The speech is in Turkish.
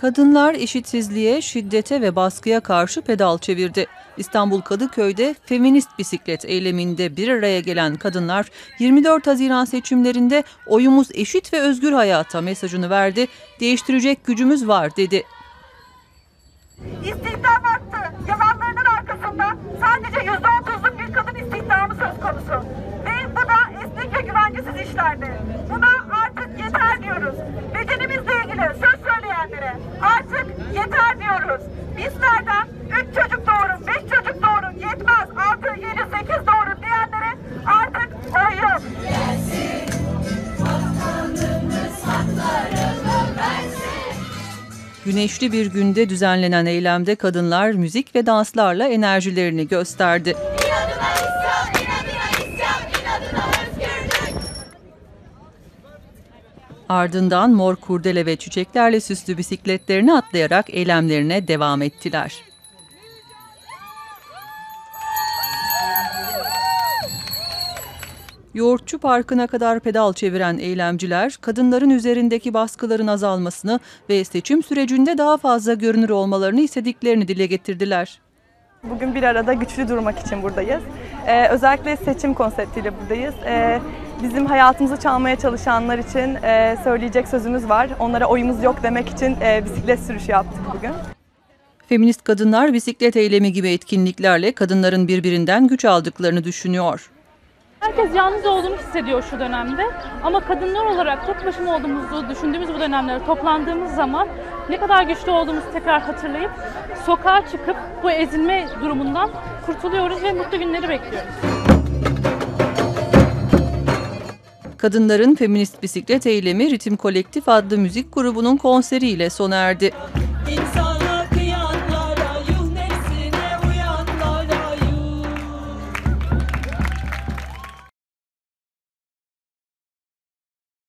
Kadınlar eşitsizliğe, şiddete ve baskıya karşı pedal çevirdi. İstanbul Kadıköy'de feminist bisiklet eyleminde bir araya gelen kadınlar 24 Haziran seçimlerinde oyumuz eşit ve özgür hayata mesajını verdi. Değiştirecek gücümüz var dedi. İstihdam arttı. Yalanlarının arkasında sadece yüzde otuzluk bir kadın istihdamı söz konusu. Ve bu da esnek ve güvencesiz işlerde. Güneşli bir günde düzenlenen eylemde kadınlar müzik ve danslarla enerjilerini gösterdi. Ardından mor kurdele ve çiçeklerle süslü bisikletlerini atlayarak eylemlerine devam ettiler. Yoğurtçu Parkı'na kadar pedal çeviren eylemciler, kadınların üzerindeki baskıların azalmasını ve seçim sürecinde daha fazla görünür olmalarını istediklerini dile getirdiler. Bugün bir arada güçlü durmak için buradayız. Ee, özellikle seçim konseptiyle buradayız. Ee, bizim hayatımızı çalmaya çalışanlar için e, söyleyecek sözümüz var. Onlara oyumuz yok demek için e, bisiklet sürüşü yaptık bugün. Feminist kadınlar bisiklet eylemi gibi etkinliklerle kadınların birbirinden güç aldıklarını düşünüyor. Herkes yalnız olduğunu hissediyor şu dönemde. Ama kadınlar olarak tek başına olduğumuzu düşündüğümüz bu dönemlerde toplandığımız zaman ne kadar güçlü olduğumuzu tekrar hatırlayıp sokağa çıkıp bu ezilme durumundan kurtuluyoruz ve mutlu günleri bekliyoruz. Kadınların feminist bisiklet eylemi Ritim Kolektif adlı müzik grubunun konseriyle sona erdi.